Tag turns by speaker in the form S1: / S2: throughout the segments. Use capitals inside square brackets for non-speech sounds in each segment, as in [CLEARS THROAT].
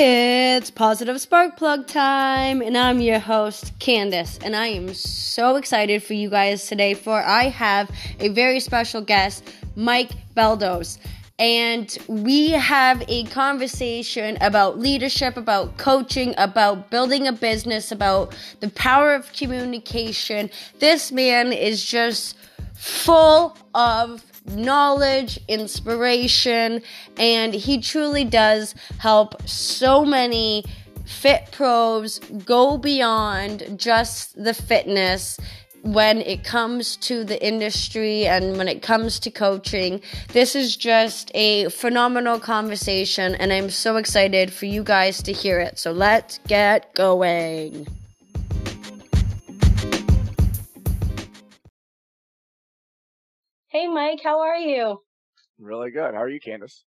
S1: It's Positive Spark Plug time, and I'm your host, Candace, and I am so excited for you guys today. For I have a very special guest, Mike Bledsoe, and we have a conversation about leadership, about coaching, about building a business, about the power of communication. This man is just full of knowledge, inspiration, and he truly does help so many fit pros go beyond just the fitness when it comes to the industry and when it comes to coaching. This is just a phenomenal conversation, and I'm so excited for you guys to hear it. So let's get going. Hey, Mike, how are you?
S2: Really good. How are you, Candace?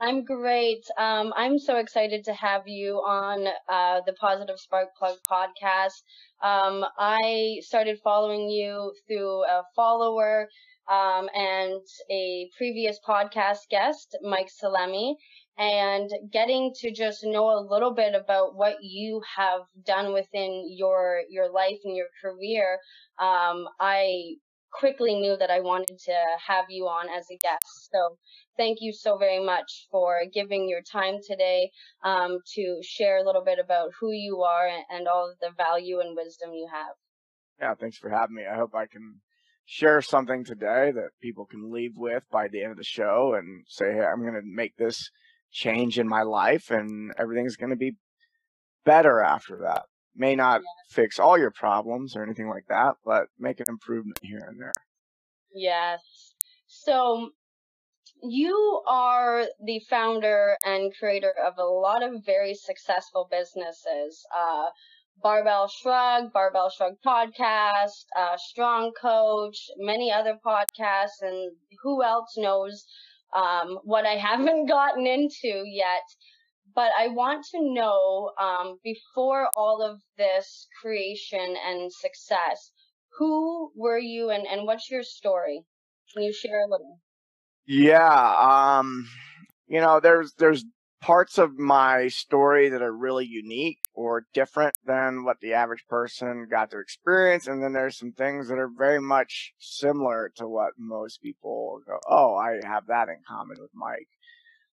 S1: I'm great. Um, I'm so excited to have you on uh, the Positive Spark Plug podcast. Um, I started following you through a follower um, and a previous podcast guest, Mike Salemi, and getting to just know a little bit about what you have done within your your life and your career. Um, I quickly knew that I wanted to have you on as a guest. So thank you so very much for giving your time today um, to share a little bit about who you are and all of the value and wisdom you have.
S2: Yeah, thanks for having me. I hope I can share something today that people can leave with by the end of the show and say, hey, I'm going to make this change in my life and everything's going to be better after that may not fix all your problems or anything like that, but make an improvement here and there.
S1: Yes. So you are the founder and creator of a lot of very successful businesses. Uh, Barbell Shrugged, Barbell Shrugged podcast, uh, Strong Coach, many other podcasts, and who else knows um, what I [LAUGHS] haven't gotten into yet but I want to know um, before all of this creation and success, who were you and, and what's your story? Can you share a little?
S2: Yeah, um, you know, there's there's parts of my story that are really unique or different than what the average person got to experience, and then there's some things that are very much similar to what most people go, "Oh, I have that in common with Mike."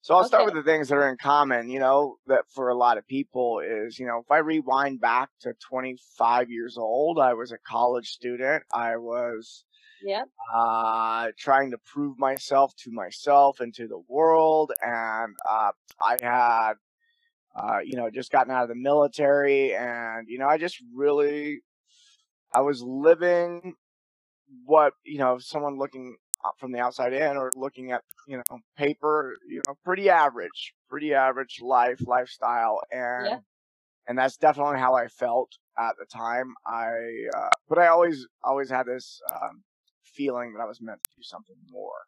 S2: So I'll okay. start with the things that are in common, you know, that for a lot of people is, you know, if I rewind back to 25 years old, I was a college student. I was
S1: yeah,
S2: uh, trying to prove myself to myself and to the world. And uh, I had, uh, you know, just gotten out of the military. And, you know, I just really, I was living what, you know, someone looking from the outside in or looking at you know paper you know pretty average pretty average life lifestyle and yeah. and that's definitely how i felt at the time i uh, but i always always had this um, feeling that i was meant to do something more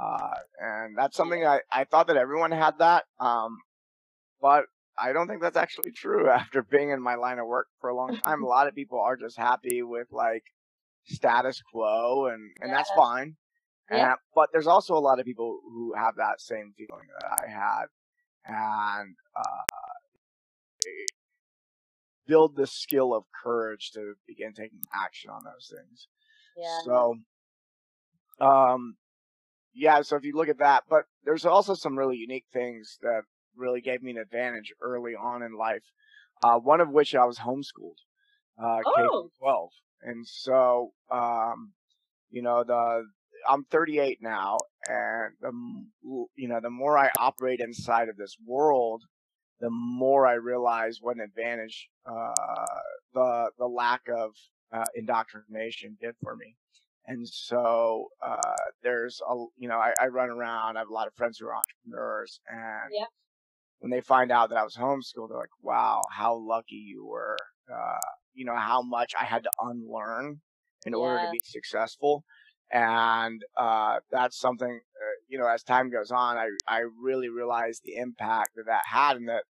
S2: uh, and that's something I, I thought that everyone had that um, but i don't think that's actually true [LAUGHS] after being in my line of work for a long [LAUGHS] time a lot of people are just happy with like status quo and and yeah. that's fine yeah. And, but there's also a lot of people who have that same feeling that I had, and uh, build the skill of courage to begin taking action on those things.
S1: Yeah.
S2: So, um, yeah. So if you look at that, but there's also some really unique things that really gave me an advantage early on in life. Uh, one of which I was homeschooled, uh, oh. K 12, and so um, you know the I'm 38 now, and the you know the more I operate inside of this world, the more I realize what an advantage uh, the the lack of uh, indoctrination did for me. And so uh, there's a you know I, I, run around. I have a lot of friends who are entrepreneurs, and when they find out that I was homeschooled, they're like, "Wow, how lucky you were!" Uh, you know how much I had to unlearn in yeah. order to be successful and uh, that's something uh, you know as time goes on i i really realized the impact that that had and that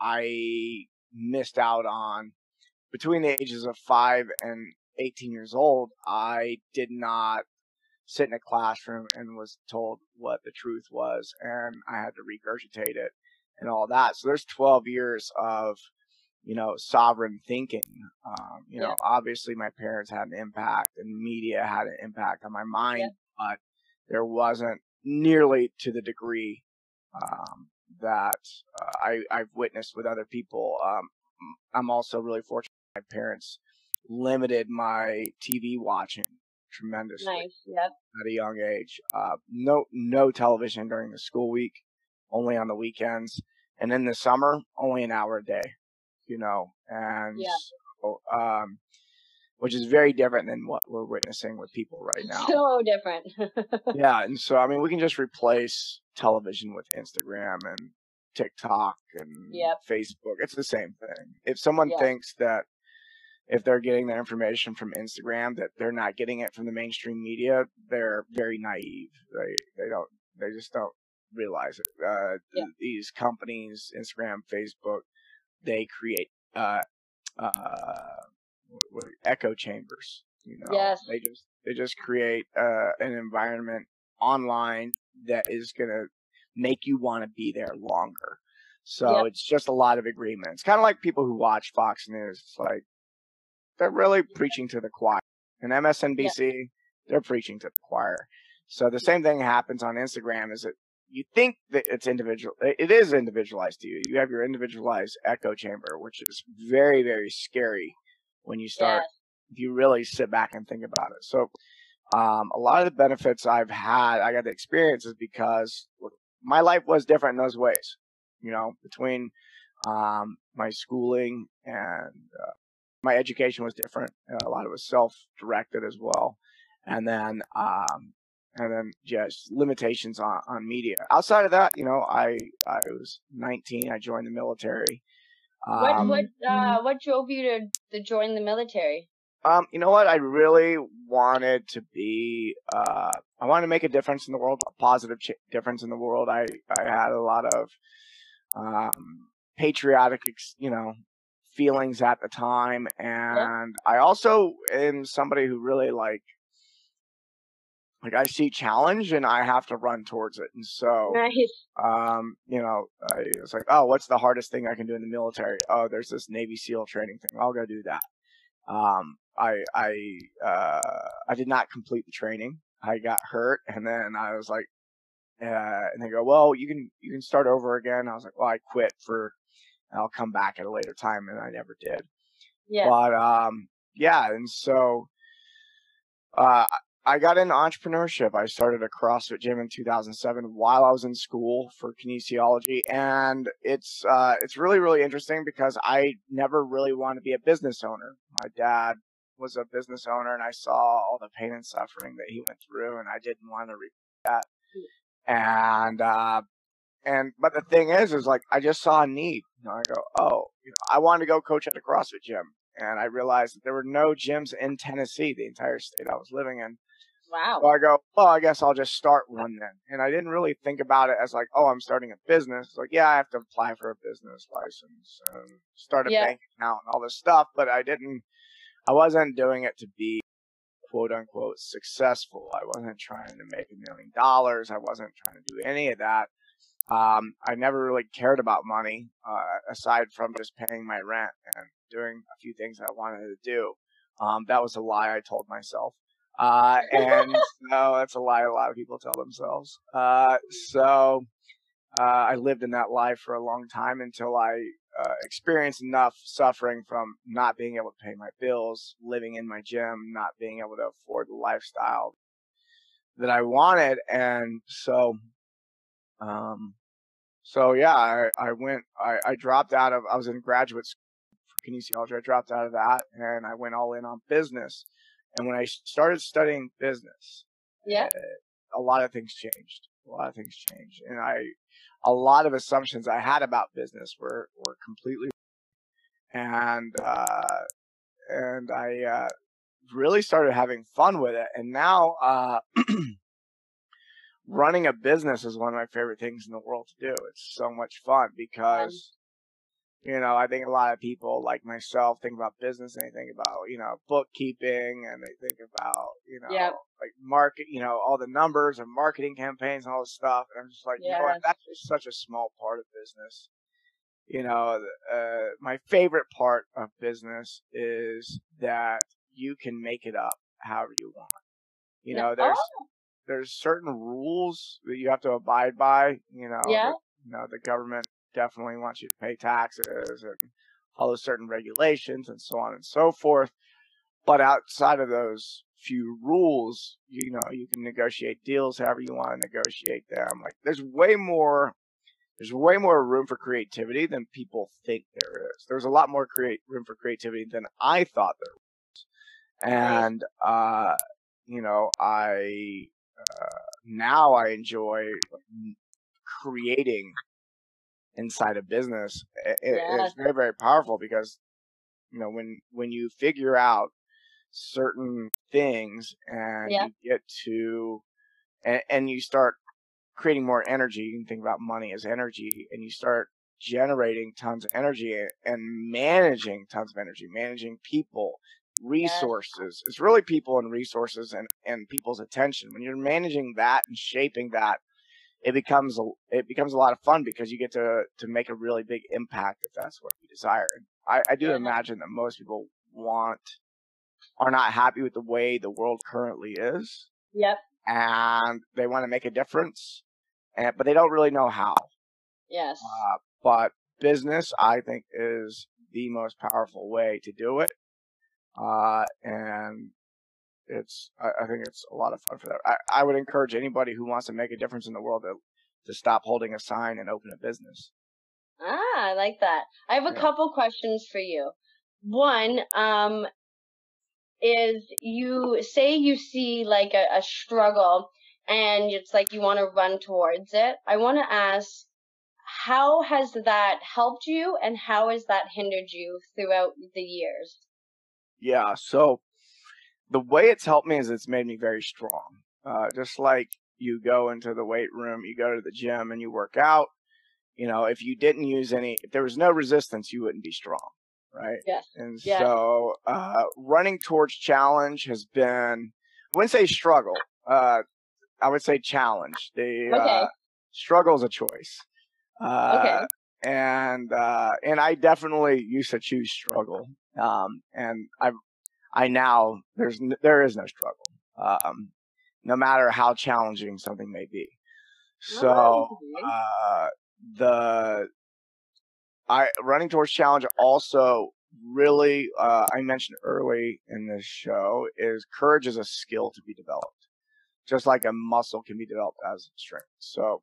S2: i missed out on between the ages of 5 and 18 years old i did not sit in a classroom and was told what the truth was and i had to regurgitate it and all that. So there's 12 years of you know sovereign thinking. Um, you know, obviously my parents had an impact, and media had an impact on my mind, yeah. but there wasn't nearly to the degree um, that uh, I, I've witnessed with other people. Um, I'm also really fortunate. My parents limited my TV watching tremendously
S1: nice. yep.
S2: at a young age. Uh, no, no television during the school week, only on the weekends, and in the summer, only an hour a day. You know, and
S1: yeah.
S2: so, um, which is very different than what we're witnessing with people right [LAUGHS] now.
S1: So different. [LAUGHS]
S2: yeah, and so I mean, we can just replace television with Instagram and TikTok and
S1: yep.
S2: Facebook. It's the same thing. If someone yep. thinks that if they're getting their information from Instagram that they're not getting it from the mainstream media, they're very naive. They they don't they just don't realize it. Uh,
S1: yeah.
S2: These companies, Instagram, Facebook, they create uh, uh, echo chambers. You know,
S1: yes.
S2: they just they just create uh, an environment online that is gonna make you want to be there longer. So yep. it's just a lot of agreements. Kind of like people who watch Fox News. It's like they're really preaching to the choir. And MSNBC, yep. they're preaching to the choir. So the same thing happens on Instagram is that you think that it's individual it is individualized to you. You have your individualized echo chamber, which is very, very scary when you start
S1: yes.
S2: if you really sit back and think about it. So um, a lot of the benefits I've had, I got the experiences because my life was different in those ways. You know, between um, my schooling and uh, my education was different. Uh, a lot of it was self-directed as well, and then um, and then just limitations on, on media. Outside of that, you know, I I was 19. I joined the military.
S1: Um, what what uh, what drove you to, to join the military?
S2: Um, you know what? I really wanted to be. Uh, I wanted to make a difference in the world, a positive ch- difference in the world. I I had a lot of um, patriotic, you know, feelings at the time, and I also am somebody who really like like I see challenge and I have to run towards it. And so,
S1: nice.
S2: um, you know, I, it's like, oh, what's the hardest thing I can do in the military? Oh, there's this Navy SEAL training thing. I'll go do that. Um, I, I, uh, I did not complete the training. I got hurt and then I was like, uh, and they go, well, you can, you can start over again. I was like, well, I quit for, I'll come back at a later time. And I never did.
S1: Yeah.
S2: But, um, yeah. And so, uh, I got into entrepreneurship. I started a CrossFit gym in 2007 while I was in school for kinesiology, and it's uh, it's really really interesting because I never really wanted to be a business owner. My dad was a business owner, and I saw all the pain and suffering that he went through, and I didn't want to repeat that. And uh, and but the thing is, is like I just saw a need. You know, I go, oh, I wanted to go coach at a CrossFit gym, and I realized that there were no gyms in Tennessee, the entire state I was living in
S1: Wow.
S2: So I go, well, I guess I'll just start one then. And I didn't really think about it as like, oh, I'm starting a business. It's like, yeah, I have to apply for a business license and start a
S1: yeah.
S2: bank account and all this stuff. But I didn't, I wasn't doing it to be quote unquote successful. I wasn't trying to make a million dollars. I wasn't trying to do any of that. Um, I never really cared about money, uh, aside from just paying my rent and doing a few things I wanted to do. Um, that was a lie I told myself. Uh, [LAUGHS] and so that's a lie a lot of people tell themselves. Uh, so uh, I lived in that life for a long time until I uh, experienced enough suffering from not being able to pay my bills, living in my gym, not being able to afford the lifestyle that I wanted. And so, um, so yeah, I, I went, I, I dropped out of, I was in graduate school for kinesiology. I dropped out of that and I went all in on business and when I started studying business,
S1: yeah,
S2: a lot of things changed. A lot of things changed, and I, a lot of assumptions I had about business were were completely, and uh, and I uh, really started having fun with it. And now, uh, [CLEARS THROAT] running a business is one of my favorite things in the world to do. It's so much fun because you know, I think a lot of people like myself think about business and they think about, you know, bookkeeping and they think about, you know,
S1: yep.
S2: like market, you know, all the numbers and marketing campaigns and all this stuff. And I'm just like, yes. you know what? That's just such a small part of business. you know, uh, my favorite part of business is that you can make it up however you want. You know, there's
S1: oh.
S2: there's certain rules that you have to abide by. You know,
S1: Yeah.
S2: you know, the government definitely wants you to pay taxes and follow certain regulations and so on and so forth. But outside of those few rules, you know, you can negotiate deals however you want to negotiate them. Like there's way more there's way more room for creativity than people think there is. There's a lot more create room for creativity than I thought there was. And uh you know, I uh now I enjoy creating inside a business. It,
S1: Yeah.
S2: it's very very powerful because you know when when you figure out certain things and
S1: Yeah.
S2: you get to and, and you start creating more energy you can think about money as energy and you start generating tons of energy and managing tons of energy managing people resources it's really people and resources and and people's attention when you're managing that and shaping that it becomes a, it becomes a lot of fun because you get to to make a really big impact if that's what you desire. I, I do imagine that most people want are not happy with the way the world currently is,
S1: Yep.
S2: and they want to make a difference, and but they don't really know how.
S1: Yes.
S2: Uh, but business, I think, is the most powerful way to do it, uh, and it's I, I think it's a lot of fun for that. I, I would encourage anybody who wants to make a difference in the world to to stop holding a sign and open a business.
S1: Ah, I like that. I have a
S2: Yeah.
S1: couple questions for you. One, um, is you say you see like a, a struggle and it's like you want to run towards it. I want to ask, how has that helped you and how has that hindered you throughout the years?
S2: Yeah, so the way it's helped me is it's made me very strong. Uh, just like you go into the weight room, you go to the gym and you work out. You know, if you didn't use any, if there was no resistance, you wouldn't be strong, right?
S1: Yes.
S2: And
S1: Yeah.
S2: so, uh, running towards challenge has been, I wouldn't say struggle. Uh, I would say challenge. The
S1: Okay.
S2: uh, struggle is a choice. Uh,
S1: Okay.
S2: And uh, and I definitely used to choose struggle. Um, and I I now there's there is no struggle. Um, no matter how challenging something may be. So uh, the I running towards challenge also really uh, I mentioned early in this show is courage is a skill to be developed, just like a muscle can be developed as strength. So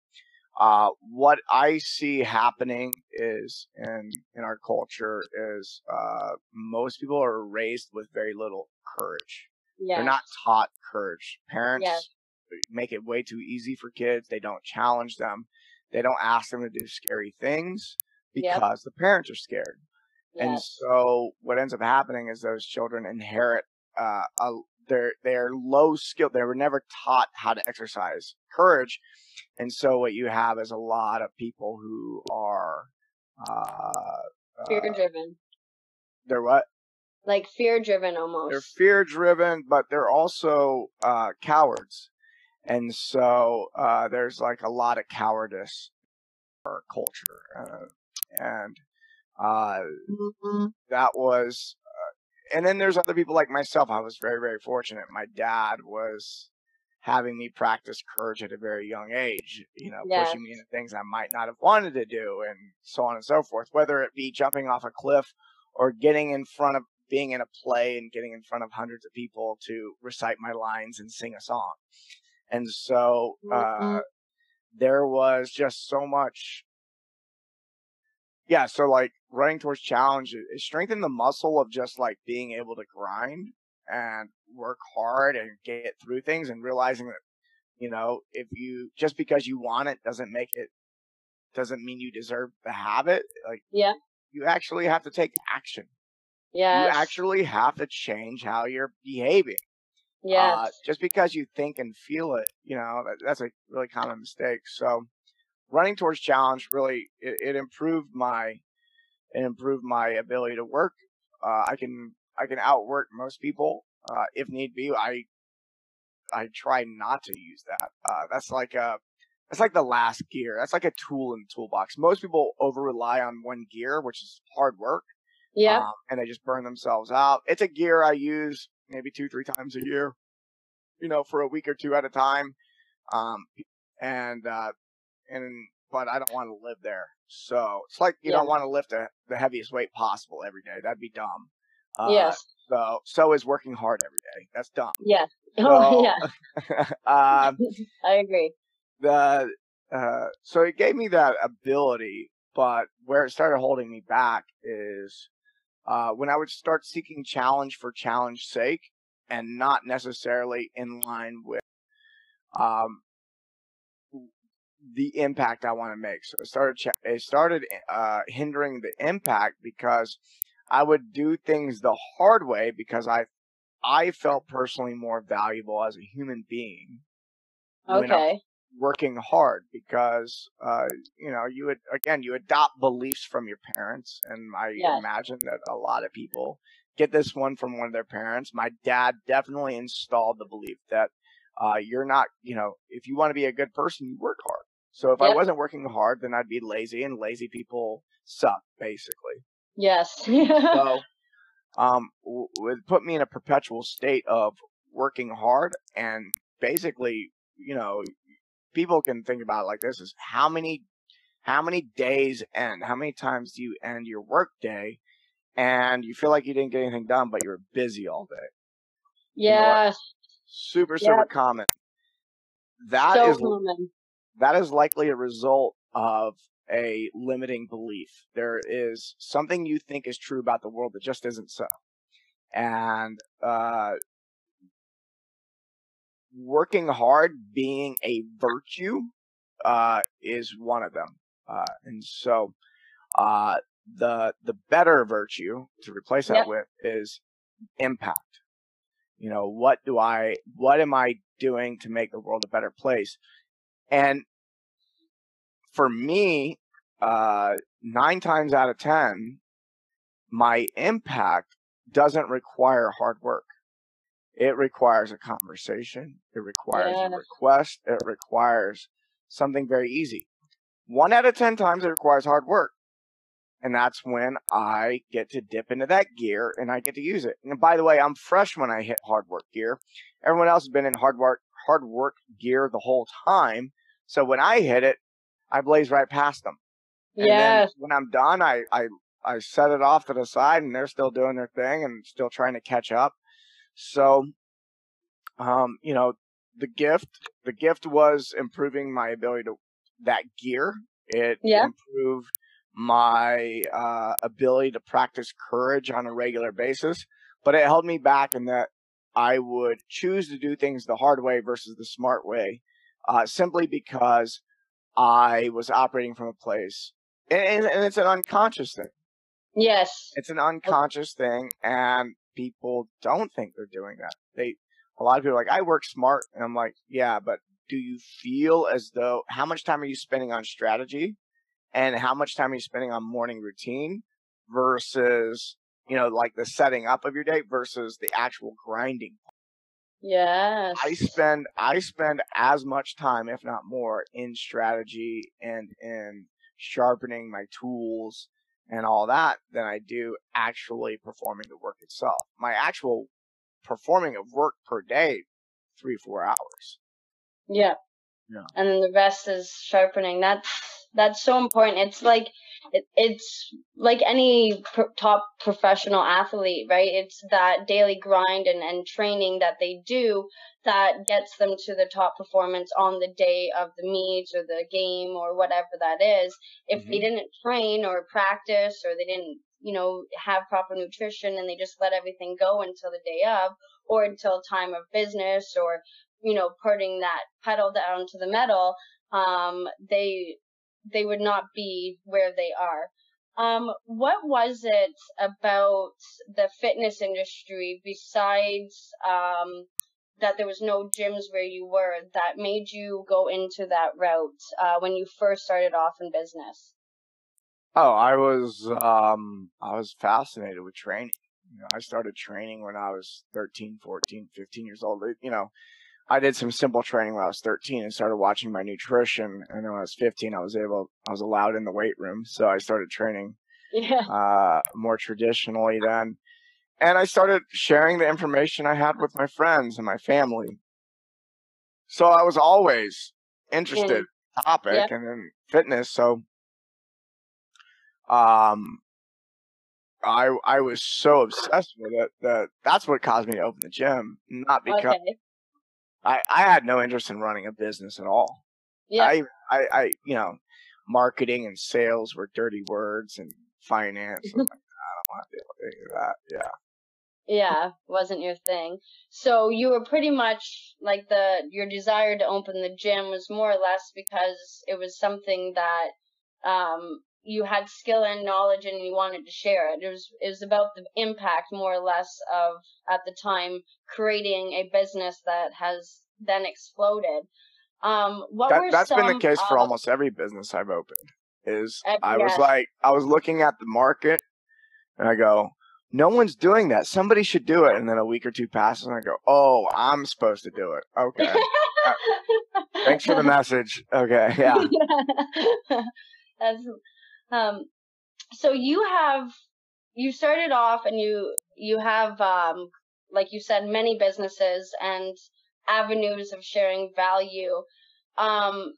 S2: uh, what I see happening is in in our culture is uh, most people are raised with very little courage.
S1: yes.
S2: They're not taught courage. Parents make it way too easy for kids. They don't challenge them. They don't ask them to do scary things
S1: Yep.
S2: because the parents are scared. And so what ends up happening is those children inherit uh, a, they're they're low skilled. They were never taught how to exercise courage, and so what you have is a lot of people who are uh,
S1: Fear
S2: uh,
S1: driven.
S2: they're what
S1: Like fear driven almost.
S2: they're fear driven, but they're also uh, cowards, and so uh, there's like a lot of cowardice in our culture, uh, and uh,
S1: Mhm.
S2: that was uh, and then there's other people like myself i was very very fortunate my dad was having me practice courage at a very young age you know
S1: Yes.
S2: pushing me into things i might not have wanted to do and so on and so forth whether it be jumping off a cliff or getting in front of being in a play and getting in front of hundreds of people to recite my lines and sing a song and so uh,
S1: Mhm.
S2: there was just so much yeah so like running towards challenge it, it strengthened the muscle of just like being able to grind and work hard and get through things and realizing that you know if you just because you want it doesn't make it doesn't mean you deserve to have it like
S1: Yeah.
S2: you actually have to take action
S1: yeah
S2: you actually have to change how you're behaving
S1: yeah
S2: uh, just because you think and feel it, you know, that, that's a really common mistake. So running towards challenge really, it, it improved my, it improved my ability to work. Uh, I can, I can outwork most people, uh, if need be. I, I try not to use that. Uh, that's like a, it's like the last gear. That's like a tool in the toolbox. Most people over rely on one gear, which is hard work.
S1: Yeah. Um,
S2: and they just burn themselves out. It's a gear I use maybe two, three times a year, you know, for a week or two at a time. Um, and, uh, and, but I don't want to live there. So it's like you yeah. don't want to lift a, the heaviest weight possible every day. That'd be dumb.
S1: Uh, yes.
S2: So, so is working hard every day. That's dumb.
S1: Yes. [LAUGHS] Oh, yeah. [LAUGHS] um, [LAUGHS] I agree.
S2: The, uh, so it gave me that ability, but where it started holding me back is, uh, when I would start seeking challenge for challenge sake and not necessarily in line with, um, the impact I want to make. So it started, it started, uh, hindering the impact because I would do things the hard way because I I felt personally more valuable as a human being.
S1: Okay.
S2: Working hard because uh, you know you would again you adopt beliefs from your parents, and I yes. imagine that a lot of people get this one from one of their parents. My dad definitely installed the belief that uh, you're not you know if you want to be a good person, you work hard. So if yep. I wasn't working hard, then I'd be lazy, and lazy people suck, basically.
S1: Yes. [LAUGHS]
S2: so, um, it put me in a perpetual state of working hard and basically, you know, people can think about it like this is how many, how many days end, how many times do you end your work day and you feel like you didn't get anything done, but you're busy all day.
S1: Yeah. You know
S2: super, super yep. common. That so is, common. That is likely a result of a limiting belief. There is something you think is true about the world that just isn't so. And, uh, working hard being a virtue, uh, is one of them. Uh, and so, uh, the, the better virtue to replace that yep. with is impact. You know, what do I, what am I doing to make the world a better place? And for me, uh, nine times out of ten, my impact doesn't require hard work. It requires a conversation. It requires a request. It requires something very easy. One out of 10 times it requires hard work. And that's when I get to dip into that gear and I get to use it. And by the way, I'm fresh when I hit hard work gear. Everyone else has been in hard work, hard work gear the whole time. So when I hit it, I blaze right past them. And
S1: yes.
S2: when I'm done, I, I, I set it off to the side and they're still doing their thing and still trying to catch up. So, um, you know, the gift, the gift was improving my ability to that gear. It
S1: yeah.
S2: improved my uh, ability to practice courage on a regular basis, but it held me back in that I would choose to do things the hard way versus the smart way, uh, simply because I was operating from a place and, and it's an unconscious thing.
S1: Yes.
S2: It's an unconscious thing, and people don't think they're doing that. They, a lot of people are like, I work smart, and I'm like, yeah, but do you feel as though how much time are you spending on strategy, and how much time are you spending on morning routine versus you know like the setting up of your day versus the actual grinding
S1: Yes.
S2: I spend I spend as much time, if not more, in strategy and in sharpening my tools and all that than I do actually performing the work itself. My actual performing of work per day, three, four hours.
S1: Yeah.
S2: Yeah.
S1: And then the rest is sharpening. That's, that's so important. It's like, it, it's like any pro- top professional athlete, right? It's that daily grind and, and training that they do that gets them to the top performance on the day of the meet or the game or whatever that is. If mm-hmm. they didn't train or practice or they didn't, you know, have proper nutrition and they just let everything go until the day of or until time of business or, you know, putting that pedal down to the metal, um, they they would not be where they are. Um, what was it about the fitness industry besides um, that there was no gyms where you were that made you go into that route uh, when you first started off in business?
S2: Oh, I was um, I was fascinated with training. You know, I started training when I was 13, 14, 15 years old. You know, I did some simple training when I was 13 and started watching my nutrition. And then when I was 15, I was able, I was allowed in the weight room. So I started training
S1: Yeah.
S2: uh, more traditionally then. And I started sharing the information I had with my friends and my family. So I was always interested in the topic
S1: yeah.
S2: and in fitness. So um I I was so obsessed with it that that's what caused me to open the gym. Not because
S1: Okay.
S2: I, I had no interest in running a business at all.
S1: Yeah.
S2: I, I I you know, marketing and sales were dirty words and finance. [LAUGHS] Like, I don't want to deal with any of that. Yeah.
S1: Yeah, wasn't your thing. So you were pretty much like the your desire to open the gym was more or less because it was something that um you had skill and knowledge and you wanted to share it. It was it was about the impact more or less of at the time creating a business that has then exploded. Um what
S2: That,
S1: were
S2: that's been the
S1: some
S2: case for almost every business I've opened. Is
S1: Uh,
S2: I was like I was looking at the market and I go, no one's doing that. Somebody should do it. And then a week or two passes and I go, oh, I'm supposed to do it. Okay. Thanks for the [LAUGHS] message. Okay. Yeah. [LAUGHS]
S1: That's um so you have you started off and you you have um like you said many businesses and avenues of sharing value. Um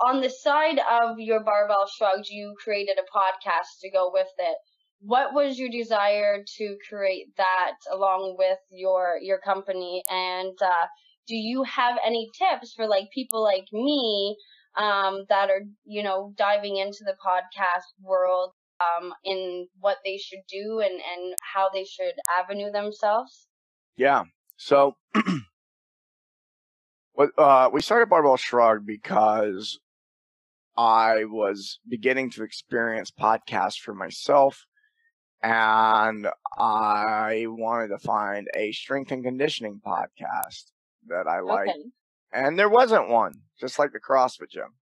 S1: on the side of your barbell shrugged you created a podcast to go with it. What was your desire to create that along with your your company and uh do you have any tips for like people like me um, that are you know diving into the podcast world um, in what they should do and and how they should avenue themselves
S2: Yeah. So [CLEARS THROAT] what uh we started Barbell Shrugged because I was beginning to experience podcasts for myself and I wanted to find a strength and conditioning podcast that I liked.
S1: okay
S2: And there wasn't one, just like the CrossFit gym.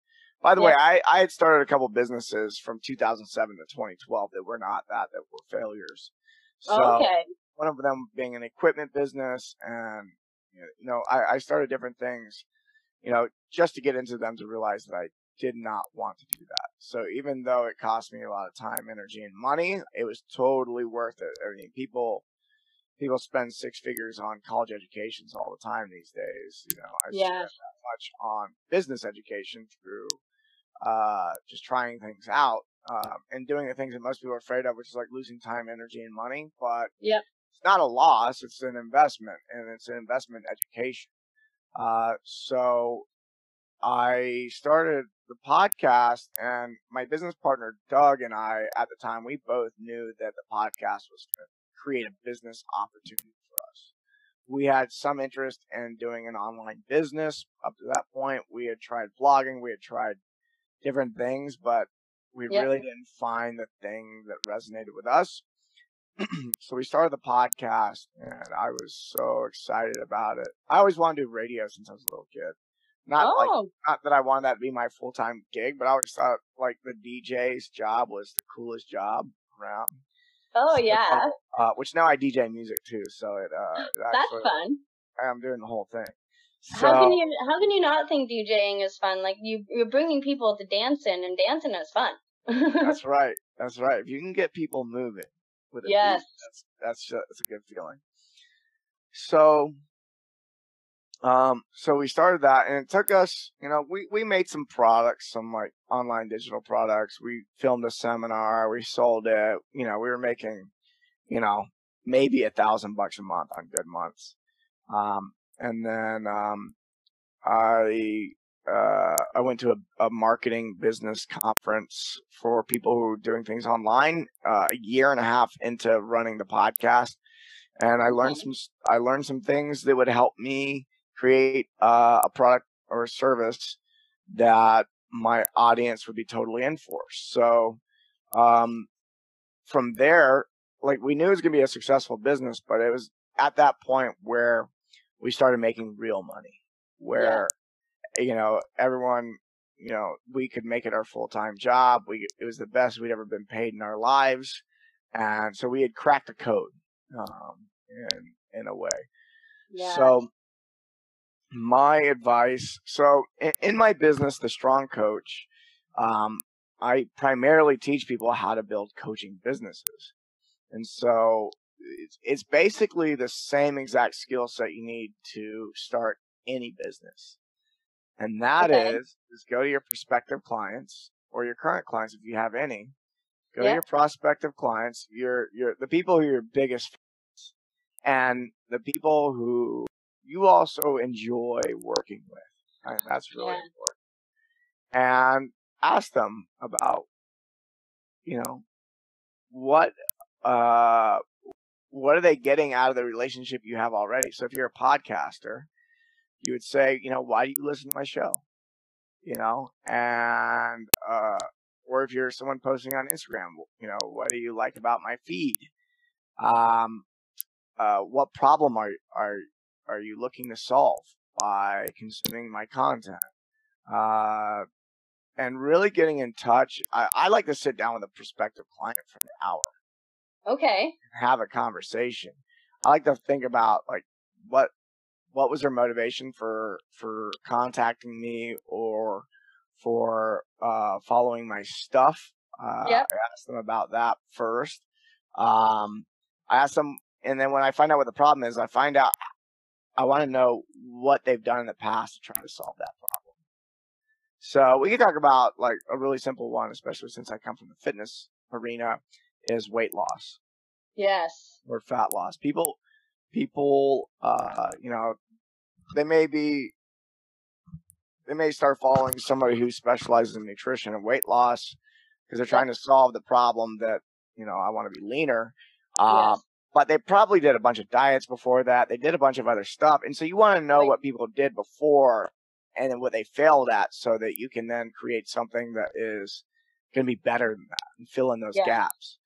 S2: By the way, I, I had started a couple businesses from 2007 to 2012 that were not that, that were failures. So
S1: Oh, okay
S2: one of them being an equipment business and you know I, I started different things you know just to get into them to realize that i did not want to do that so even though it cost me a lot of time energy and money it was totally worth it i mean people people spend six figures on college educations all the time these days you know i
S1: Yeah.
S2: spent that much on business education through uh just trying things out um, and doing the things that most people are afraid of which is like losing time energy and money but
S1: Yep.
S2: it's not a loss it's an investment and it's an investment education uh so i started the podcast and my business partner doug and i at the time we both knew that the podcast was create a business opportunity for us we had some interest in doing an online business up to that point we had tried blogging we had tried different things but we
S1: Yep.
S2: really didn't find the thing that resonated with us [CLEARS THROAT] so we started the podcast and I was so excited about it. I always wanted to do radio since I was a little kid. Not like
S1: oh
S2: not that I wanted that to be my full time gig, but I always thought like the DJ's job was the coolest job around.
S1: Oh yeah
S2: Uh, which now I DJ music too, so it uh it
S1: that's
S2: actually
S1: fun
S2: I'm doing the whole thing. So
S1: how can you how can you not think djing is fun like you you're bringing people to dancing and dancing is fun [LAUGHS]
S2: that's right. That's right. If you can get people moving with a beat,
S1: Yes.
S2: that's that's ju- that's a good feeling. So, um, so we started that, and it took us. You know, we we made some products, some like online digital products. We filmed a seminar. We sold it. You know, we were making, you know, maybe a thousand bucks a month on good months. Um, and then um, I uh, I went to a, a marketing business conference for people who were doing things online uh, a year and a half into running the podcast, and I learned some s- I learned some things that would help me create uh, a product or a service that my audience would be totally in for. So um, from there, like we knew it was going to be a successful business, but it was at that point where we started making real money, where you know everyone, you know, we could make it our full time job. We it was the best we'd ever been paid in our lives, and so we had cracked the code um, in in a way.
S1: yeah
S2: So my advice so in, in my business, The Strong Coach, um, I primarily teach people how to build coaching businesses. And so it's, it's basically the same exact skill set you need to start any business. And that okay. is is go to your prospective clients or your current clients if you have any. Go yeah. to your prospective clients, your your the people who are your biggest and the people who you also enjoy working with. And that's really yeah. important. And ask them about, you know, what uh what are they getting out of the relationship you have already? So if you're a podcaster, you would say, you know, why do you listen to my show? You know, and uh or if you're someone posting on Instagram, you know, what do you like about my feed? Um uh what problem are are are you looking to solve by consuming my content? Uh and really getting in touch. I, I like to sit down with a prospective client for an hour.
S1: Okay.
S2: Have a conversation. I like to think about like what what was their motivation for for contacting me or for uh, following my stuff. Uh, yep. I asked them about that first. Um, I asked them, and then when I find out what the problem is, I find out I want to know what they've done in the past to try to solve that problem. So we can talk about like a really simple one, especially since I come from the fitness arena, is weight loss.
S1: Yes.
S2: Or fat loss. People, people, uh, you know, they may be, they may start following somebody who specializes in nutrition and weight loss because they're trying to solve the problem that, you know, I want to be leaner. Uh, yes. But they probably did a bunch of diets before that. They did a bunch of other stuff. And so you want to know right. what people did before and then what they failed at so that you can then create something that is going to be better than that and fill in those yeah. gaps.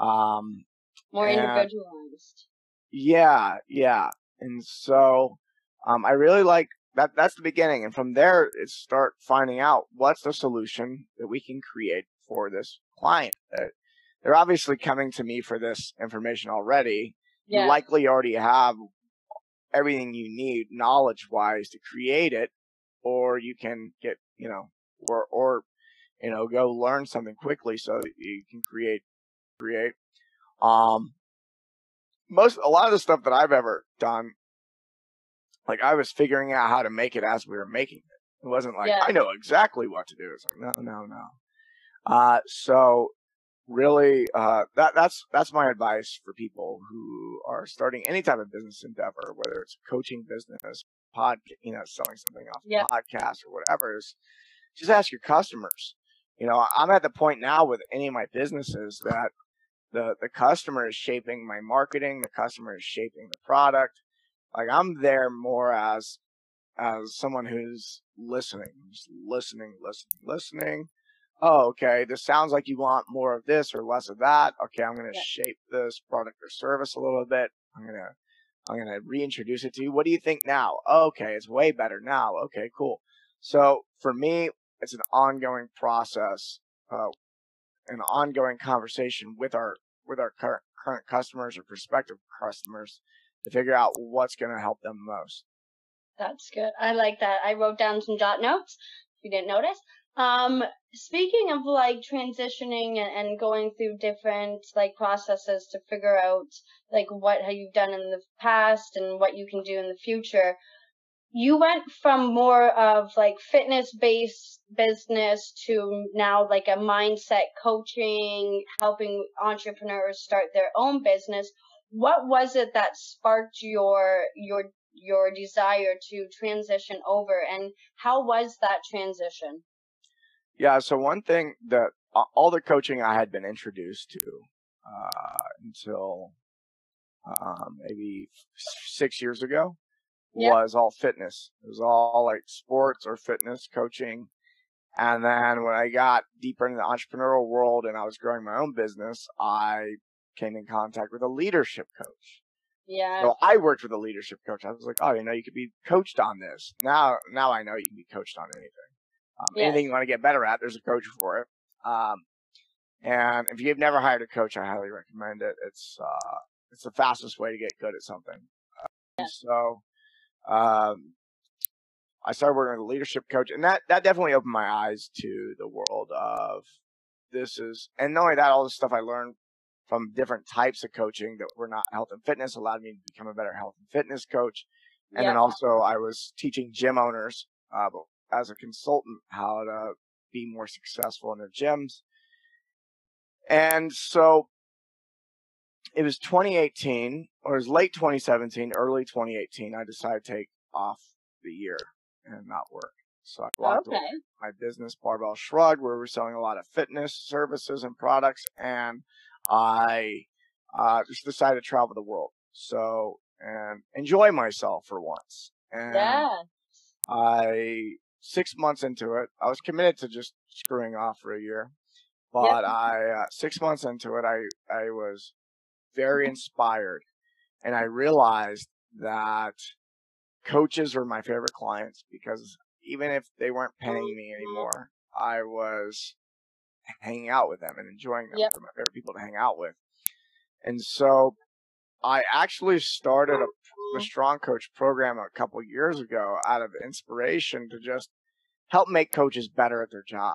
S2: Um,
S1: More individualized.
S2: Yeah, yeah. And so um, I really like that. That's the beginning. And from there, it's start finding out what's the solution that we can create for this client. Uh, they're obviously coming to me for this information already. Yeah. You likely already have everything you need knowledge wise to create it or you can get, you know, or, or, you know, go learn something quickly so that you can create, create. Um, most, a lot of the stuff that I've ever done, like I was figuring out how to make it as we were making it. It wasn't like, yeah. I know exactly what to do. It's like, no, no, no. Uh, so really, uh, that, that's, that's my advice for people who are starting any type of business endeavor, whether it's a coaching business, pod, you know, selling something off yep. a podcast or whatever is just ask your customers. You know, I'm at the point now with any of my businesses that the, the customer is shaping my marketing. The customer is shaping the product. Like I'm there more as, as someone who's listening, just listening, listening, listening. Oh, okay. This sounds like you want more of this or less of that. Okay. I'm going to yeah. shape this product or service a little bit. I'm going to I'm going to reintroduce it to you. What do you think now? Okay, it's way better now. Okay, cool. So for me, it's an ongoing process, uh, an ongoing conversation with our with our current current customers or prospective customers to figure out what's going to help them most.
S1: That's good. I like that. I wrote down some jot notes. If you didn't notice, um, speaking of like transitioning and, and going through different like processes to figure out like what have you done in the past and what you can do in the future, you went from more of like fitness based business to now like a mindset coaching, helping entrepreneurs start their own business. What was it that sparked your your your desire to transition over and how was that transition?
S2: Yeah. So one thing that all the coaching I had been introduced to uh, until um, maybe six years ago yep. was all fitness. It was all like sports or fitness coaching. And then when I got deeper into the entrepreneurial world and I was growing my own business, I came in contact with a leadership coach.
S1: Yeah.
S2: So I worked with a leadership coach. I was like, oh, you know, you could be coached on this. Now, now I know you can be coached on anything. Um, yes. Anything you want to get better at, there's a coach for it. Um, and if you've never hired a coach, I highly recommend it. It's uh, it's the fastest way to get good at something. Uh, So, um, I started working with a leadership coach, and that that definitely opened my eyes to the world of this is, and not only that, all the stuff I learned from different types of coaching that were not health and fitness allowed me to become a better health and fitness coach. And then also I was teaching gym owners uh, as a consultant how to be more successful in their gyms. And so it was 2018 or it was late 2017, early 2018. I decided to take off the year and not work. So I walked
S1: okay.
S2: my business, Barbell Shrugged, where we're selling a lot of fitness services and products, and I uh, just decided to travel the world. So and enjoy myself for once. And
S1: yeah.
S2: I six months into it, I was committed to just screwing off for a year, but. I uh, six months into it, I I was very inspired, and I realized that coaches were my favorite clients because even if they weren't paying me mm-hmm. anymore, I was hanging out with them and enjoying them. Yep. They're my favorite people to hang out with. And so I actually started a, a mm-hmm. strong coach program a couple years ago out of inspiration to just help make coaches better at their job.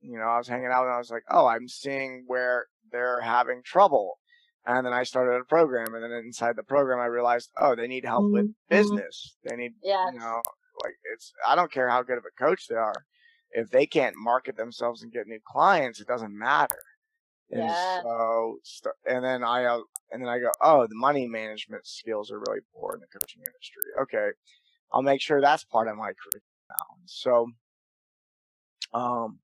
S2: You know, I was hanging out and I was like, oh, I'm seeing where they're having trouble. And then I started a program, and then inside the program, I realized, oh, they need help with mm-hmm. business. They need, yes. you know, like it's. I don't care how good of a coach they are, if they can't market themselves and get new clients, it doesn't matter. And yeah. so, and then I, uh, and then I go, oh, the money management skills are really poor in the coaching industry. Okay, I'll make sure that's part of my curriculum now. So, um,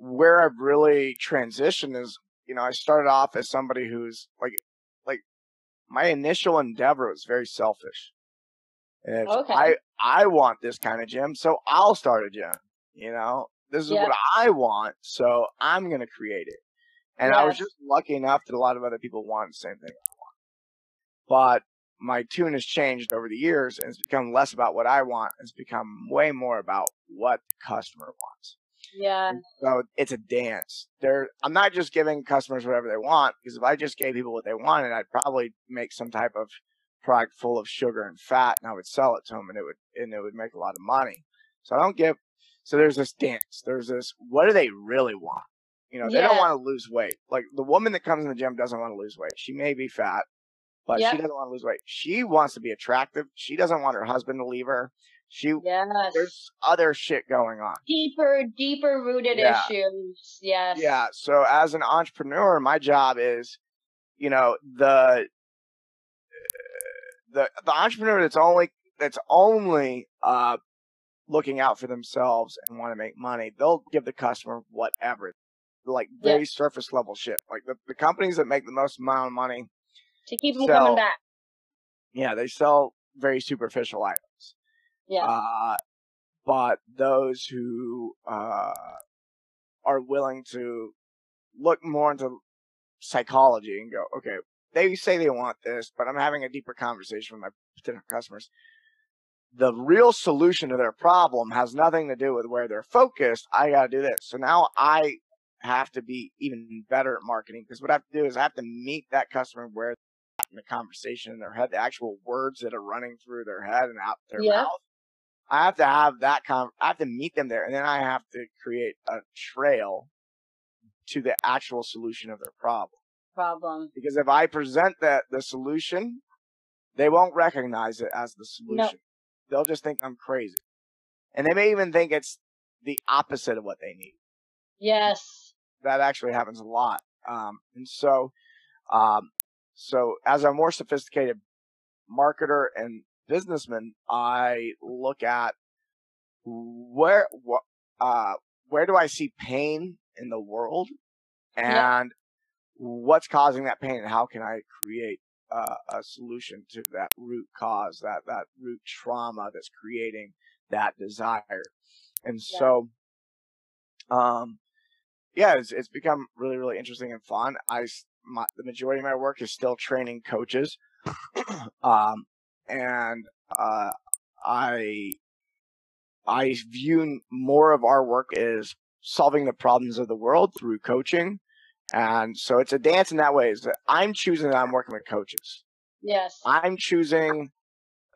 S2: where I've really transitioned is you know, I started off as somebody who's like, like my initial endeavor was very selfish. And okay. I, I want this kind of gym, so I'll start a gym. You know, this is yep. what I want, so I'm going to create it. And yes. I was just lucky enough that a lot of other people want the same thing I want. But my tune has changed over the years and it's become less about what I want. It's become way more about what the customer wants.
S1: Yeah.
S2: so it's a dance. There, I'm not just giving customers whatever they want because if I just gave people what they wanted, I'd probably make some type of product full of sugar and fat, and I would sell it to them, and it would and it would make a lot of money. So I don't give. So there's this dance. There's this. What do they really want? You know, they yeah. don't want to lose weight. Like the woman that comes in the gym doesn't want to lose weight. She may be fat, but yep. she doesn't want to lose weight. She wants to be attractive. She doesn't want her husband to leave her. She yes. there's other shit going on.
S1: Deeper, deeper rooted yeah. issues. Yes.
S2: Yeah. So as an entrepreneur, my job is, you know, the the the entrepreneur that's only that's only uh looking out for themselves and want to make money, they'll give the customer whatever. Like very yeah. surface level shit. Like the, the companies that make the most amount of money
S1: to keep them sell, coming back.
S2: Yeah, they sell very superficial items.
S1: Yeah.
S2: Uh, but those who uh, are willing to look more into psychology and go, okay, they say they want this, but I'm having a deeper conversation with my potential customers. The real solution to their problem has nothing to do with where they're focused. I got to do this. So now I have to be even better at marketing because what I have to do is I have to meet that customer where in the conversation in their head, the actual words that are running through their head and out their yeah. mouth. I have to have that con. I have to meet them there, and then I have to create a trail to the actual solution of their problem.
S1: Problem.
S2: Because if I present that the solution, they won't recognize it as the solution. No. They'll just think I'm crazy, and they may even think it's the opposite of what they need.
S1: Yes.
S2: That actually happens a lot. Um, and so, um, so as a more sophisticated marketer and businessman, I look at where what uh, where do I see pain in the world, and yeah. what's causing that pain, and how can I create uh, a solution to that root cause, that that root trauma that's creating that desire, and yeah. so, um, yeah, it's it's become really really interesting and fun. I my, the majority of my work is still training coaches. [CLEARS THROAT] um, and uh, I I view more of our work as solving the problems of the world through coaching, and so it's a dance in that way. Is that I'm choosing that I'm working with coaches.
S1: Yes,
S2: I'm choosing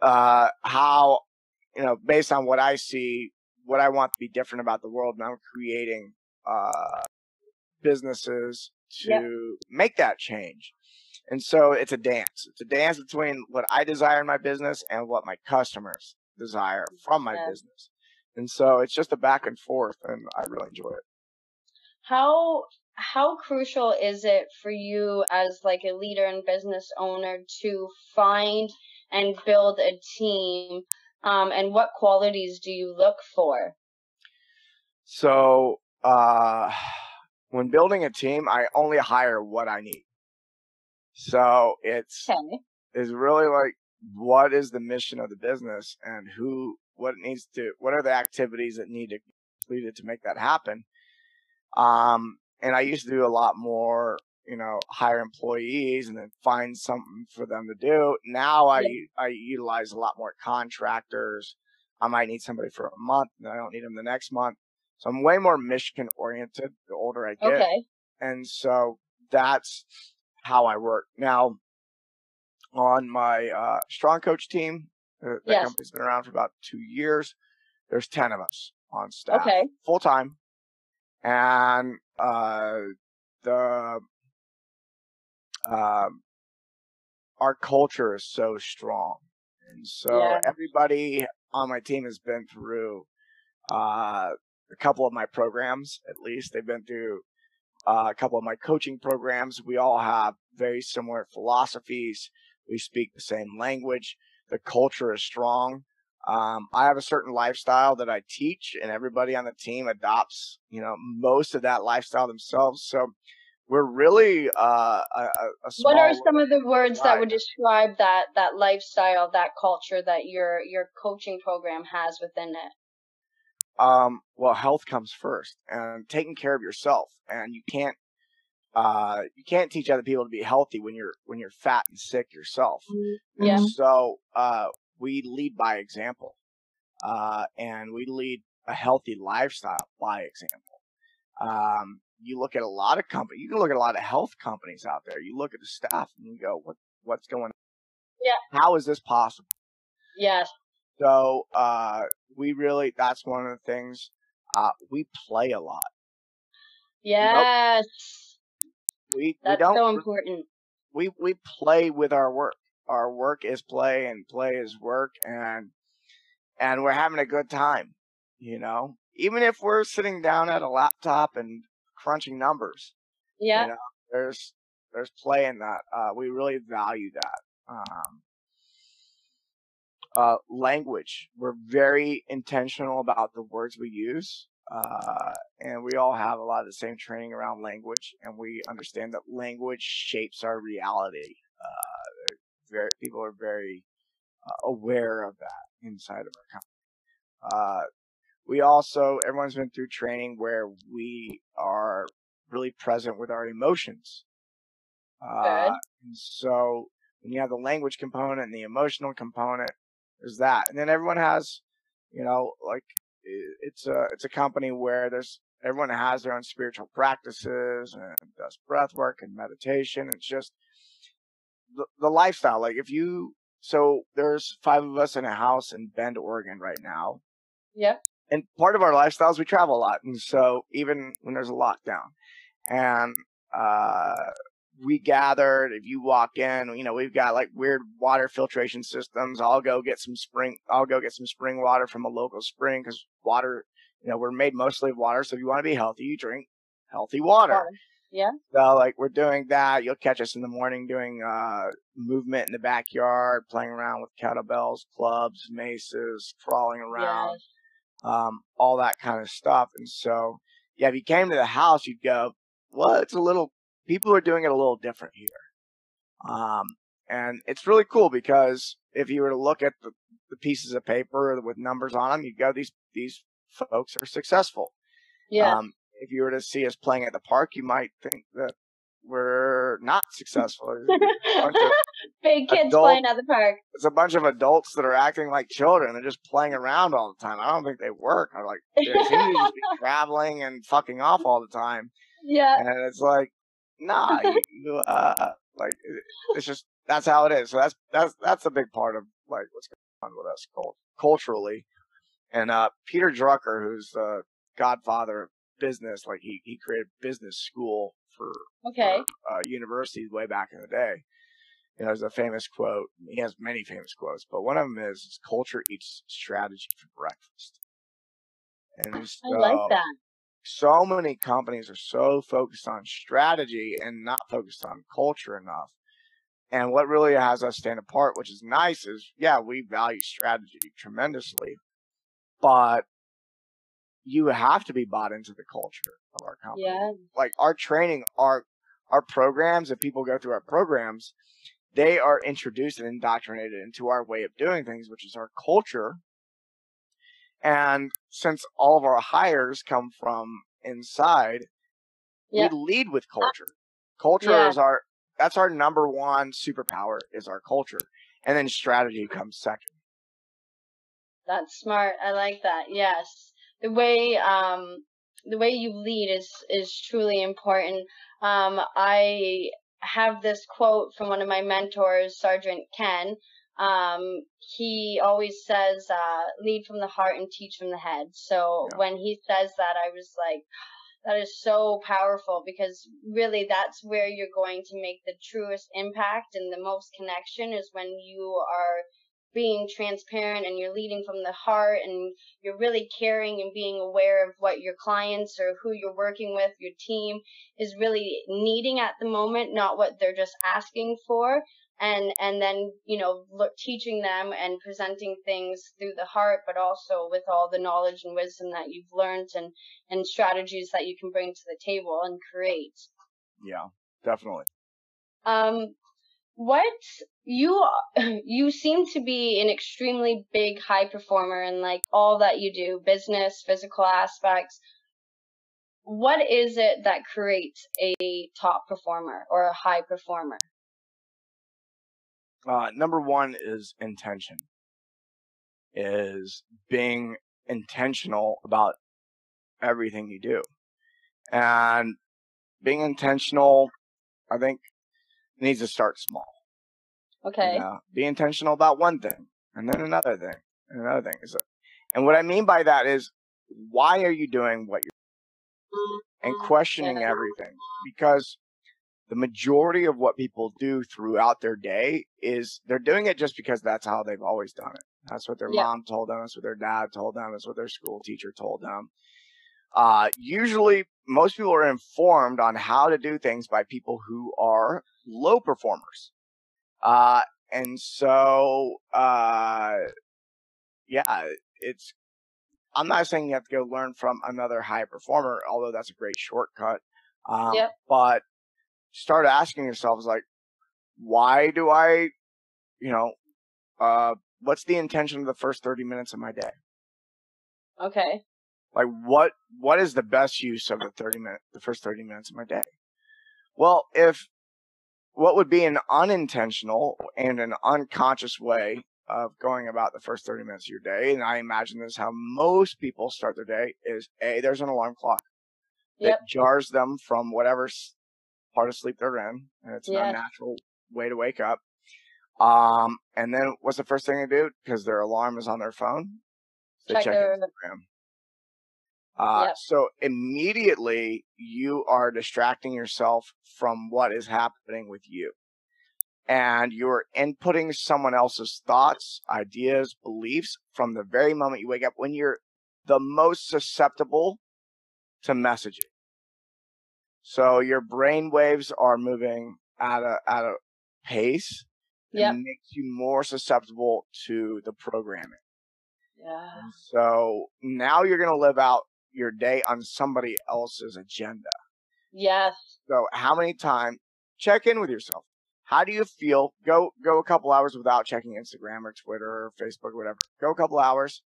S2: uh, how you know, based on what I see, what I want to be different about the world, and I'm creating uh, businesses to yep. make that change. And so it's a dance. It's a dance between what I desire in my business and what my customers desire from my yeah. business. And so it's just a back and forth and I really enjoy it.
S1: How how crucial is it for you as like a leader and business owner to find and build a team um, and what qualities do you look for
S2: so uh, when building a team i only hire what i need so it's okay. it's really like what is the mission of the business and who what it needs to what are the activities that need to be completed to make that happen um and I used to do a lot more, you know, hire employees and then find something for them to do. Now I yeah. I utilize a lot more contractors. I might need somebody for a month, and I don't need them the next month. So I'm way more mission oriented the older I get. Okay. And so that's how I work. Now, on my uh, strong coach team, uh, that yes. company's been around for about two years. There's 10 of us on staff. Okay. Full time and uh, the uh, our culture is so strong, and so yeah. everybody on my team has been through uh, a couple of my programs. At least they've been through uh, a couple of my coaching programs. We all have very similar philosophies. We speak the same language. The culture is strong. Um, I have a certain lifestyle that I teach, and everybody on the team adopts, you know, most of that lifestyle themselves. So we're really uh, a, a
S1: What are some of the words that would describe that that lifestyle, that culture that your your coaching program has within it?
S2: Um, well, health comes first, and taking care of yourself, and you can't uh, you can't teach other people to be healthy when you're when you're fat and sick yourself. Mm-hmm. Yeah. And so uh, we lead by example, uh, and we lead a healthy lifestyle by example. Um, you look at a lot of companies, you can look at a lot of health companies out there. You look at the staff and you go, what, what's going on?
S1: Yeah.
S2: How is this possible?
S1: Yes.
S2: So, uh, we really, that's one of the things, uh, we play a lot.
S1: Yes. We, that's we don't, so important.
S2: We, we play with our work our work is play and play is work and and we're having a good time you know even if we're sitting down at a laptop and crunching numbers
S1: yeah you
S2: know, there's there's play in that uh, we really value that um, uh, language we're very intentional about the words we use uh, and we all have a lot of the same training around language and we understand that language shapes our reality uh, very people are very uh, aware of that inside of our company. Uh, we also everyone's been through training where we are really present with our emotions. Uh, and so when you have the language component and the emotional component, there's that, and then everyone has, you know, like it's a it's a company where there's everyone has their own spiritual practices and does breath work and meditation. It's just the, the lifestyle. Like if you, so there's five of us in a house in Bend, Oregon right now.
S1: Yeah.
S2: And part of our lifestyles, we travel a lot. And so even when there's a lockdown and, uh, we gathered, if you walk in, you know, we've got like weird water filtration systems. I'll go get some spring, I'll go get some spring water from a local spring because water, you know, we're made mostly of water. So if you want to be healthy, you drink healthy water.
S1: Yeah.
S2: So like we're doing that. You'll catch us in the morning doing uh movement in the backyard, playing around with kettlebells, clubs, maces, crawling around, um, all that kind of stuff. And so yeah, if you came to the house, you'd go, well, it's a little. People are doing it a little different here. Um, and it's really cool because if you were to look at the, the pieces of paper with numbers on them, you'd go, these these folks are successful.
S1: Yeah. Um,
S2: if you were to see us playing at the park, you might think that we're not successful. [LAUGHS]
S1: Big kids adult, playing at the park.
S2: It's a bunch of adults that are acting like children. They're just playing around all the time. I don't think they work. I'm like, they seem to just be traveling and fucking off all the time.
S1: Yeah.
S2: And it's like, nah, you, uh, like it's just that's how it is. So that's that's that's a big part of like what's. Going on with us cult- culturally. And uh, Peter Drucker, who's the godfather of business, like he, he created business school for,
S1: okay.
S2: for uh, universities way back in the day. You know, there's a famous quote. He has many famous quotes, but one of them is, "Culture eats strategy for breakfast."
S1: And I like that.
S2: So many companies are so focused on strategy and not focused on culture enough. And what really has us stand apart, which is nice, is yeah, we value strategy tremendously, but you have to be bought into the culture of our company.
S1: Yeah.
S2: Like our training, our our programs, if people go through our programs, they are introduced and indoctrinated into our way of doing things, which is our culture. And since all of our hires come from inside, we lead with culture. Culture yeah. is our that's our number one superpower is our culture. And then strategy comes second.
S1: That's smart. I like that. Yes. The way um the way you lead is is truly important. Um I have this quote from one of my mentors, Sergeant Ken. Um, he always says, uh, lead from the heart and teach from the head. So yeah. when he says that, I was like, that is so powerful because really that's where you're going to make the truest impact and the most connection is when you are being transparent and you're leading from the heart and you're really caring and being aware of what your clients or who you're working with, your team is really needing at the moment, not what they're just asking for. And, and then, you know, look, teaching them and presenting things through the heart, but also with all the knowledge and wisdom that you've learned and, and strategies that you can bring to the table and create.
S2: Yeah, definitely.
S1: Um, what you [CLEARS THROAT] you seem to be an extremely big high performer in like all that you do business physical aspects what is it that creates a top performer or a high performer
S2: uh, number one is intention is being intentional about everything you do and being intentional i think needs to start small.
S1: Okay.
S2: You know, be intentional about one thing, and then another thing, and another thing. And what I mean by that is, why are you doing what you're doing? and mm-hmm. questioning everything? Because the majority of what people do throughout their day is they're doing it just because that's how they've always done it. That's what their yeah. mom told them. That's what their dad told them. That's what their school teacher told them. Uh, usually, most people are informed on how to do things by people who are low performers. Uh, and so, uh, yeah, it's, I'm not saying you have to go learn from another high performer, although that's a great shortcut. Um, yep. but start asking yourselves like, why do I, you know, uh, what's the intention of the first 30 minutes of my day?
S1: Okay.
S2: Like what, what is the best use of the 30 minute, the first 30 minutes of my day? Well, if what would be an unintentional and an unconscious way of going about the first 30 minutes of your day, and I imagine this is how most people start their day, is A, there's an alarm clock yep. that jars them from whatever part of sleep they're in, and it's yeah. an unnatural way to wake up. Um, and then what's the first thing they do? Because their alarm is on their phone. They check, check Instagram. Uh, yep. So immediately you are distracting yourself from what is happening with you. And you're inputting someone else's thoughts, ideas, beliefs from the very moment you wake up when you're the most susceptible to messaging. So your brain waves are moving at a, at a pace that yep. makes you more susceptible to the programming.
S1: Yeah.
S2: so now you're going to live out your day on somebody else's agenda.
S1: Yes.
S2: So how many times check in with yourself? How do you feel? Go go a couple hours without checking Instagram or Twitter or Facebook or whatever. Go a couple hours,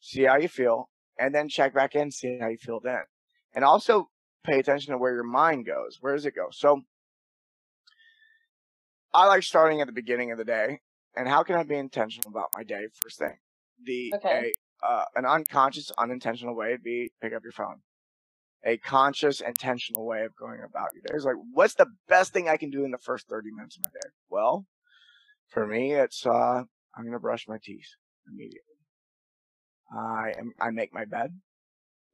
S2: see how you feel, and then check back in, see how you feel then. And also pay attention to where your mind goes. Where does it go? So I like starting at the beginning of the day. And how can I be intentional about my day first thing? The okay uh, an unconscious, unintentional way would be pick up your phone. A conscious, intentional way of going about your day is like, what's the best thing I can do in the first 30 minutes of my day? Well, for me, it's, uh, I'm going to brush my teeth. immediately. I am I make my bed.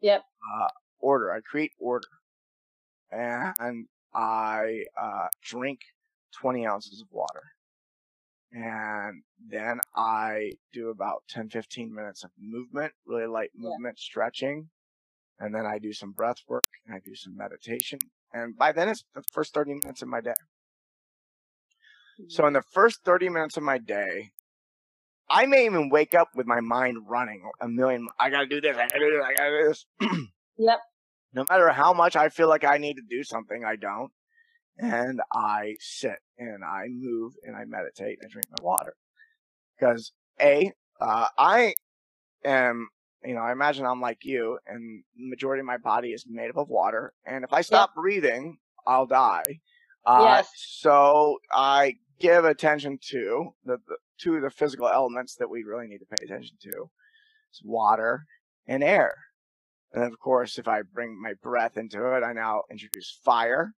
S1: Yep.
S2: Uh, order. I create order, and I uh, drink 20 ounces of water. And then I do about 10, 15 minutes of movement, really light movement, yeah. stretching. And then I do some breath work and I do some meditation. And by then it's the first 30 minutes of my day. So in the first 30 minutes of my day, I may even wake up with my mind running a million. I gotta do this. I gotta do this. I gotta do this. [CLEARS THROAT]
S1: yep.
S2: No matter how much I feel like I need to do something, I don't. And I sit and I move and I meditate and I drink my water. Because A, uh, I am, you know, I imagine I'm like you and the majority of my body is made up of water. And if I stop breathing, I'll die. Uh, yes. So I give attention to the, the two of the physical elements that we really need to pay attention to. It's water and air. And of course, if I bring my breath into it, I now introduce fire.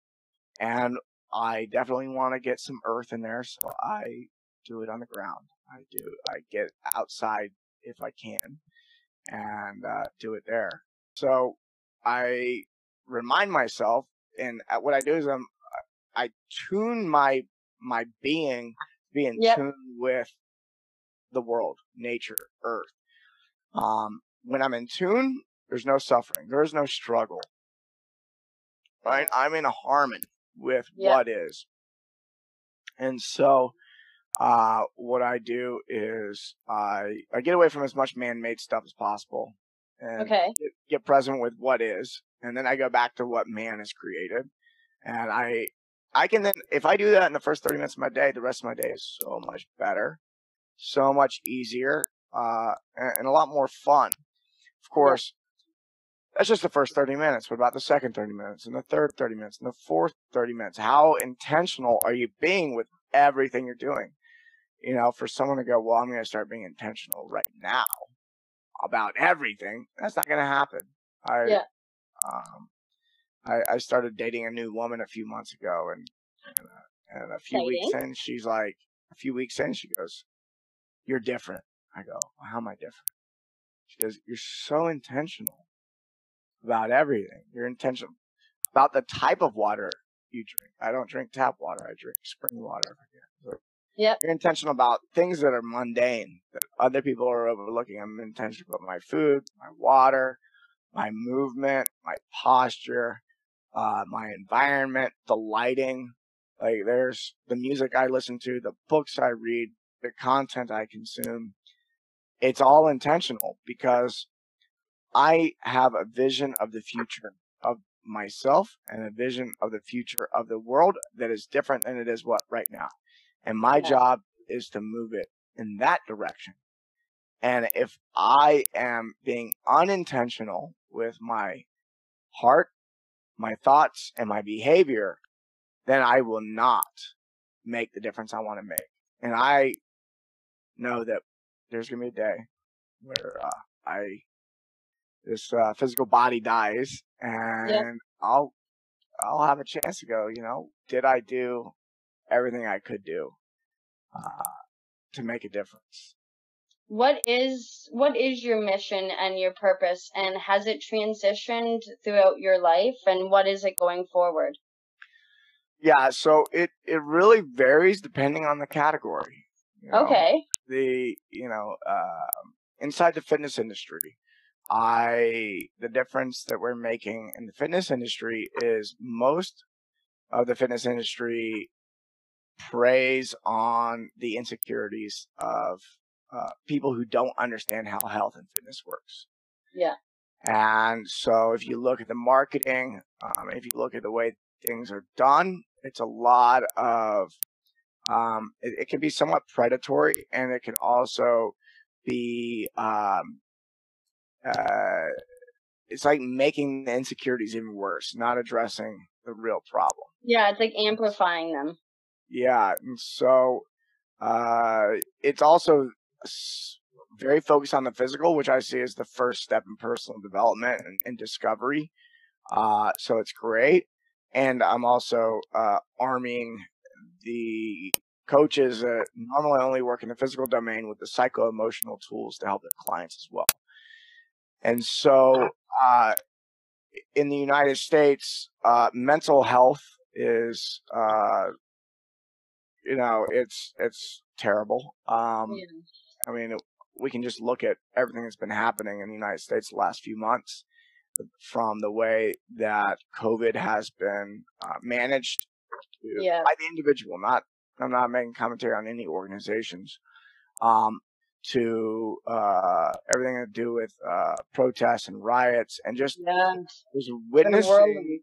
S2: And I definitely want to get some earth in there, so I do it on the ground. I do. I get outside if I can, and uh, do it there. So I remind myself, and uh, what I do is I'm, I tune my my being be in yep. tune with the world, nature, earth. Um, when I'm in tune, there's no suffering. There is no struggle. Right? I'm in a harmony with yep. what is. And so, uh, what I do is I, I get away from as much man-made stuff as possible and
S1: okay.
S2: get, get present with what is. And then I go back to what man has created. And I, I can then, if I do that in the first 30 minutes of my day, the rest of my day is so much better, so much easier, uh, and, and a lot more fun. Of course, that's just the first 30 minutes. What about the second 30 minutes and the third 30 minutes and the fourth 30 minutes? How intentional are you being with everything you're doing? You know, for someone to go, well, I'm going to start being intentional right now about everything, that's not going to happen. I,
S1: yeah.
S2: Um, I, I started dating a new woman a few months ago, and and, uh, and a few Dating? weeks in, she's like, a few weeks in, she goes, "You're different." I go, well, "How am I different?" She goes, "You're so intentional about everything. Your intention about the type of water you drink. I don't drink tap water. I drink spring water.
S1: So yep.
S2: You're intentional about things that are mundane that other people are overlooking. I'm intentional about my food, my water, my movement, my posture, uh, my environment, the lighting. Like there's the music I listen to, the books I read, the content I consume. It's all intentional because I have a vision of the future of myself and a vision of the future of the world that is different than it is what right now. And my yeah. job is to move it in that direction. And if I am being unintentional with my heart my thoughts and my behavior, then I will not make the difference I want to make. And I know that there's going to be a day where uh, I this uh, physical body dies and yep. I'll I'll have a chance to go, you know, did I do everything I could do uh, to make a difference?
S1: what is what is your mission and your purpose and has it transitioned throughout your life and what is it going forward
S2: yeah so it it really varies depending on the category
S1: you know? okay
S2: the you know uh, inside the fitness industry i the difference that we're making in the fitness industry is most of the fitness industry preys on the insecurities of uh, people who don't understand how health and fitness works.
S1: Yeah.
S2: And so if you look at the marketing, um, if you look at the way things are done, it's a lot of, um, it, it, can be somewhat predatory and it can also be, um, uh, it's like making the insecurities even worse, not addressing the real problem.
S1: Yeah, it's like amplifying them.
S2: Yeah, and so uh, it's also very focused on the physical, which I see as the first step in personal development and, and discovery. Uh, so it's great. And I'm also uh, arming the coaches that normally only work in the physical domain with the psycho emotional tools to help their clients as well. And so, uh, in the United States, uh, mental health is, uh, you know, it's it's terrible. Um, yeah. I mean, we can just look at everything that's been happening in the United States the last few months, from the way that COVID has been uh, managed yeah. by the individual. Not, I'm not making commentary on any organizations. Um, to uh, everything to do with uh, protests and riots and just, yeah. just witnessing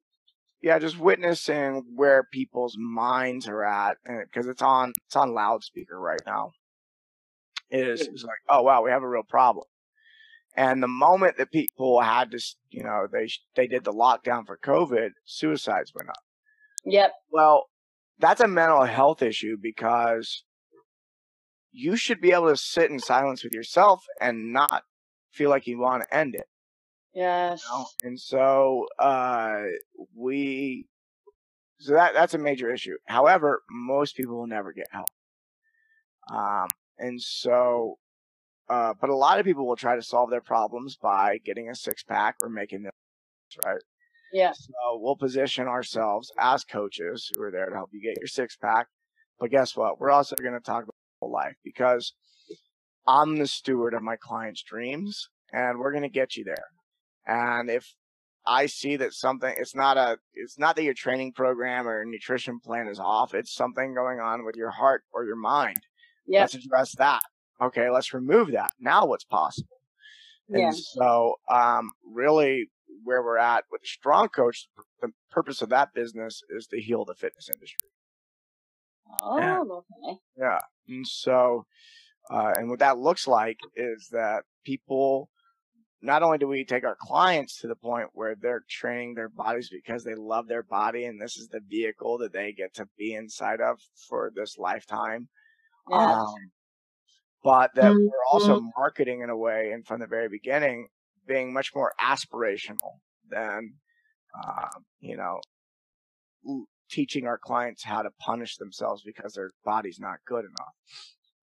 S2: yeah just witnessing where people's minds are at because it's on it's on loudspeaker right now is is like oh wow we have a real problem. And the moment that people had to you know they they did the lockdown for covid suicides went up.
S1: Yep.
S2: Well that's a mental health issue because you should be able to sit in silence with yourself and not feel like you want to end it.
S1: Yes.
S2: You know? And so uh, we, so that that's a major issue. However, most people will never get help. Um, and so, uh, but a lot of people will try to solve their problems by getting a six pack or making them right.
S1: Yeah.
S2: So we'll position ourselves as coaches who are there to help you get your six pack. But guess what? We're also going to talk about life because I'm the steward of my client's dreams and we're going to get you there. And if I see that something, it's not a, it's not that your training program or nutrition plan is off. It's something going on with your heart or your mind. Yep. Let's address that. Okay. Let's remove that. Now what's possible? Yeah. And so, um, really where we're at with a strong coach, the purpose of that business is to heal the fitness industry.
S1: Oh, and, okay.
S2: Yeah. And so, uh, and what that looks like is that people, not only do we take our clients to the point where they're training their bodies because they love their body and this is the vehicle that they get to be inside of for this lifetime. Yes. Um, but that mm-hmm. we're also marketing in a way and from the very beginning being much more aspirational than, uh, you know, teaching our clients how to punish themselves because their body's not good enough.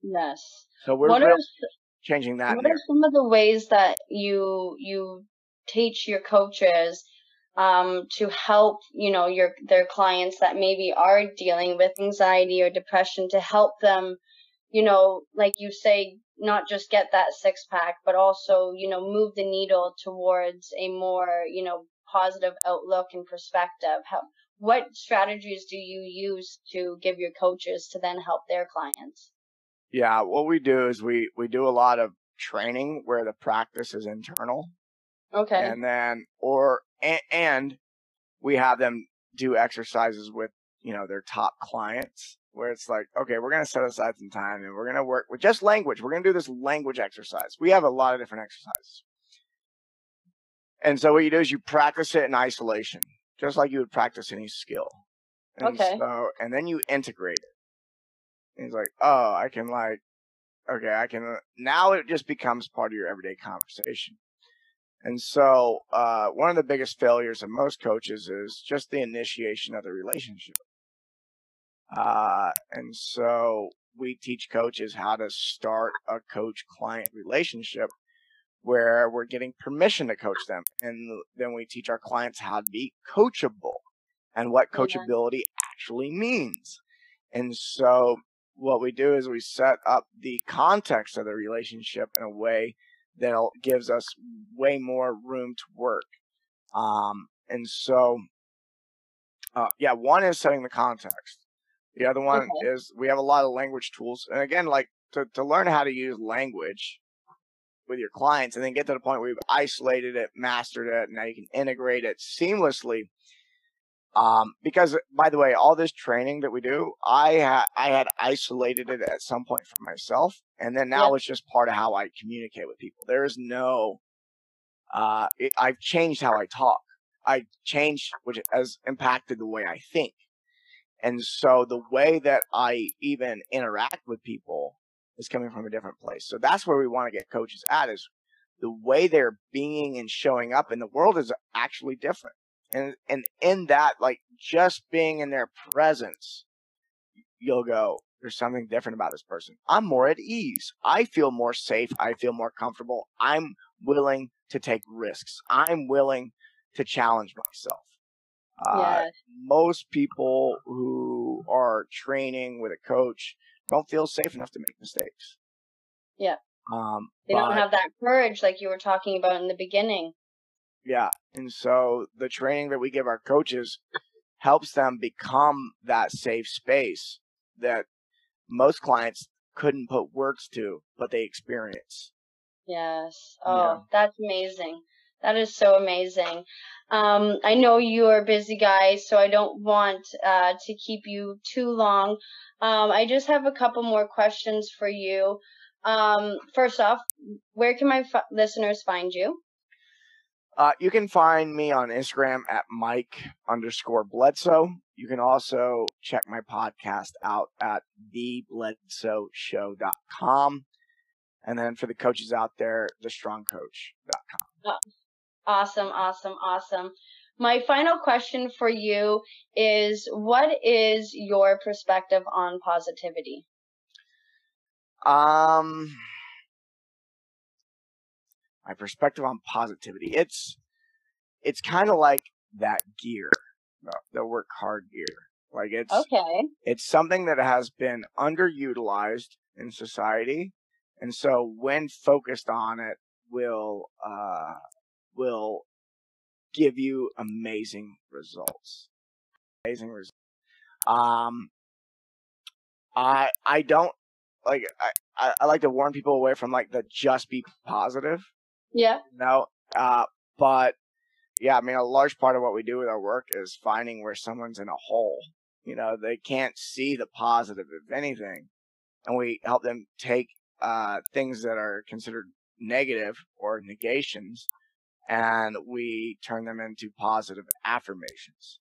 S1: Yes.
S2: So we're really changing that.
S1: What are some of the ways that you you teach your coaches um, to help you know your their clients that maybe are dealing with anxiety or depression to help them, you know, like you say, not just get that six pack, but also you know move the needle towards a more you know positive outlook and perspective. How what strategies do you use to give your coaches to then help their clients?
S2: Yeah, what we do is we we do a lot of training where the practice is internal.
S1: Okay.
S2: And then or and, and we have them do exercises with, you know, their top clients where it's like, okay, we're going to set aside some time and we're going to work with just language. We're going to do this language exercise. We have a lot of different exercises. And so what you do is you practice it in isolation just like you would practice any skill. And
S1: okay.
S2: So, and then you integrate it. And he's like, oh, I can like, okay, I can, now it just becomes part of your everyday conversation. And so, uh, one of the biggest failures of most coaches is just the initiation of the relationship. Uh, and so we teach coaches how to start a coach client relationship where we're getting permission to coach them. And then we teach our clients how to be coachable and what coachability yeah. actually means. And so what we do is we set up the context of the relationship in a way that gives us way more room to work. Um, and so, uh, yeah, one is setting the context. The other one okay. is we have a lot of language tools. And again, like to, to learn how to use language, with your clients and then get to the point where you've isolated it, mastered it, and now you can integrate it seamlessly. Um, because by the way, all this training that we do, I had I had isolated it at some point for myself, and then now yep. it's just part of how I communicate with people. There is no, uh, it, I've changed how I talk. I changed, which has impacted the way I think, and so the way that I even interact with people is coming from a different place. So that's where we want to get coaches at is the way they're being and showing up in the world is actually different. And and in that, like just being in their presence, you'll go, there's something different about this person. I'm more at ease. I feel more safe. I feel more comfortable. I'm willing to take risks. I'm willing to challenge myself. Uh, most people who are training with a coach don't feel safe enough to make mistakes.
S1: Yeah.
S2: Um,
S1: they don't have that courage like you were talking about in the beginning.
S2: Yeah. And so the training that we give our coaches helps them become that safe space that most clients couldn't put words to, but they experience.
S1: Yes. Oh, yeah. that's amazing. That is so amazing. Um, I know you are busy, guys, so I don't want uh, to keep you too long. Um, I just have a couple more questions for you. Um, first off, where can my f- listeners find you?
S2: Uh, you can find me on Instagram at Mike underscore Bledsoe. You can also check my podcast out at thebledsoeshow.com. And then for the coaches out there, thestrongcoach.com.
S1: Oh, awesome, awesome, awesome. My final question for you is what is your perspective on positivity?
S2: Um my perspective on positivity. It's it's kind of like that gear, the, the work hard gear. Like it's
S1: okay.
S2: It's something that has been underutilized in society, and so when focused on it, will uh, will give you amazing results. Amazing results. Um, I I don't like I, I like to warn people away from like the just be positive
S1: yeah.
S2: No. Uh, but yeah, I mean, a large part of what we do with our work is finding where someone's in a hole. You know, they can't see the positive of anything, and we help them take uh, things that are considered negative or negations, and we turn them into positive affirmations.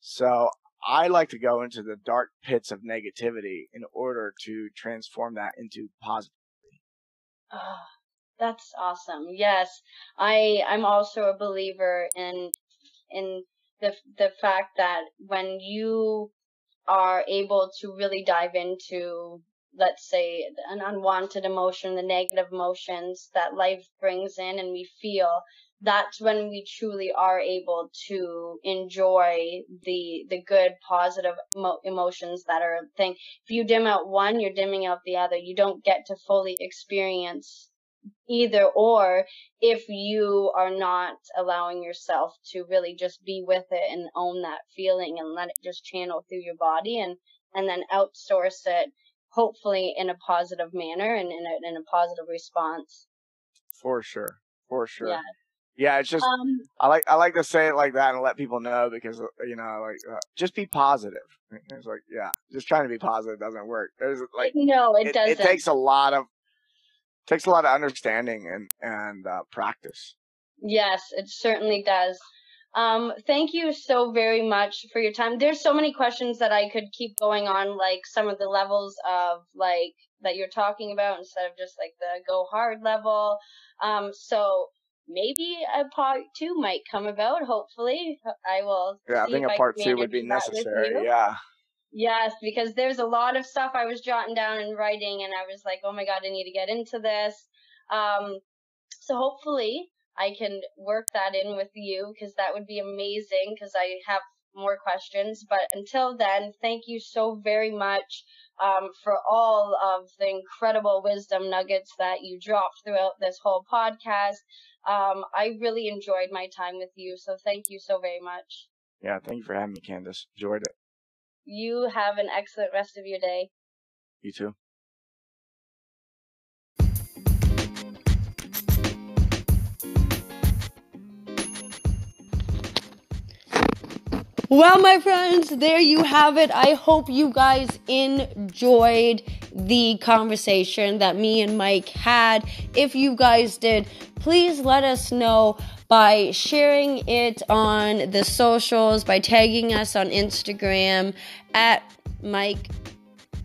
S2: So I like to go into the dark pits of negativity in order to transform that into positivity.
S1: Oh, ah, that's awesome. Yes, I I'm also a believer in in the the fact that when you are able to really dive into let's say an unwanted emotion, the negative emotions that life brings in and we feel, that's when we truly are able to enjoy the the good positive mo- emotions that are a thing. If you dim out one you're dimming out the other. You don't get to fully experience either or if you are not allowing yourself to really just be with it and own that feeling and let it just channel through your body and and then outsource it hopefully in a positive manner and in a, in a positive response.
S2: For sure. For sure. Yeah yeah, it's just um, I like I like to say it like that and let people know because you know like uh, just be positive. It's like yeah, just trying to be positive doesn't work. There's like
S1: no, it,
S2: it
S1: doesn't.
S2: It takes a lot of takes a lot of understanding and and uh, practice.
S1: Yes, it certainly does. Um, thank you so very much for your time. There's so many questions that I could keep going on, like some of the levels of like that you're talking about instead of just like the go hard level. Um, so maybe a part two might come about. Hopefully, I will.
S2: Yeah, I think a part two would be necessary. Yeah.
S1: Yes, because there's a lot of stuff I was jotting down and writing, and I was like, oh my god, I need to get into this. Um, so hopefully I can work that in with you because that would be amazing because I have more questions. But until then, thank you so very much um, for all of the incredible wisdom nuggets that you dropped throughout this whole podcast. Um, I really enjoyed my time with you, so thank you so very much.
S2: Yeah, thank you for having me, Candace. Enjoyed it.
S1: You have an excellent rest of your day.
S2: You too.
S1: Well, my friends, there you have it. I hope you guys enjoyed the conversation that me and Mike had. If you guys did, please let us know by sharing it on the socials, by tagging us on Instagram at Mike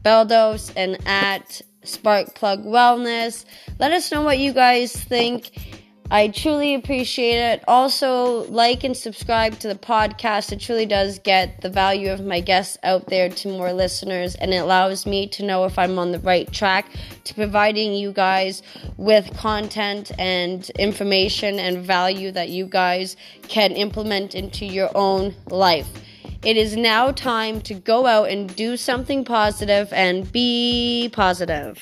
S1: Bledsoe and at Sparkplug Wellness. Let us know what you guys think. I truly appreciate it. Also, like and subscribe to the podcast. It truly does get the value of my guests out there to more listeners, and it allows me to know if I'm on the right track to providing you guys with content and information and value that you guys can implement into your own life. It is now time to go out and do something positive and be positive.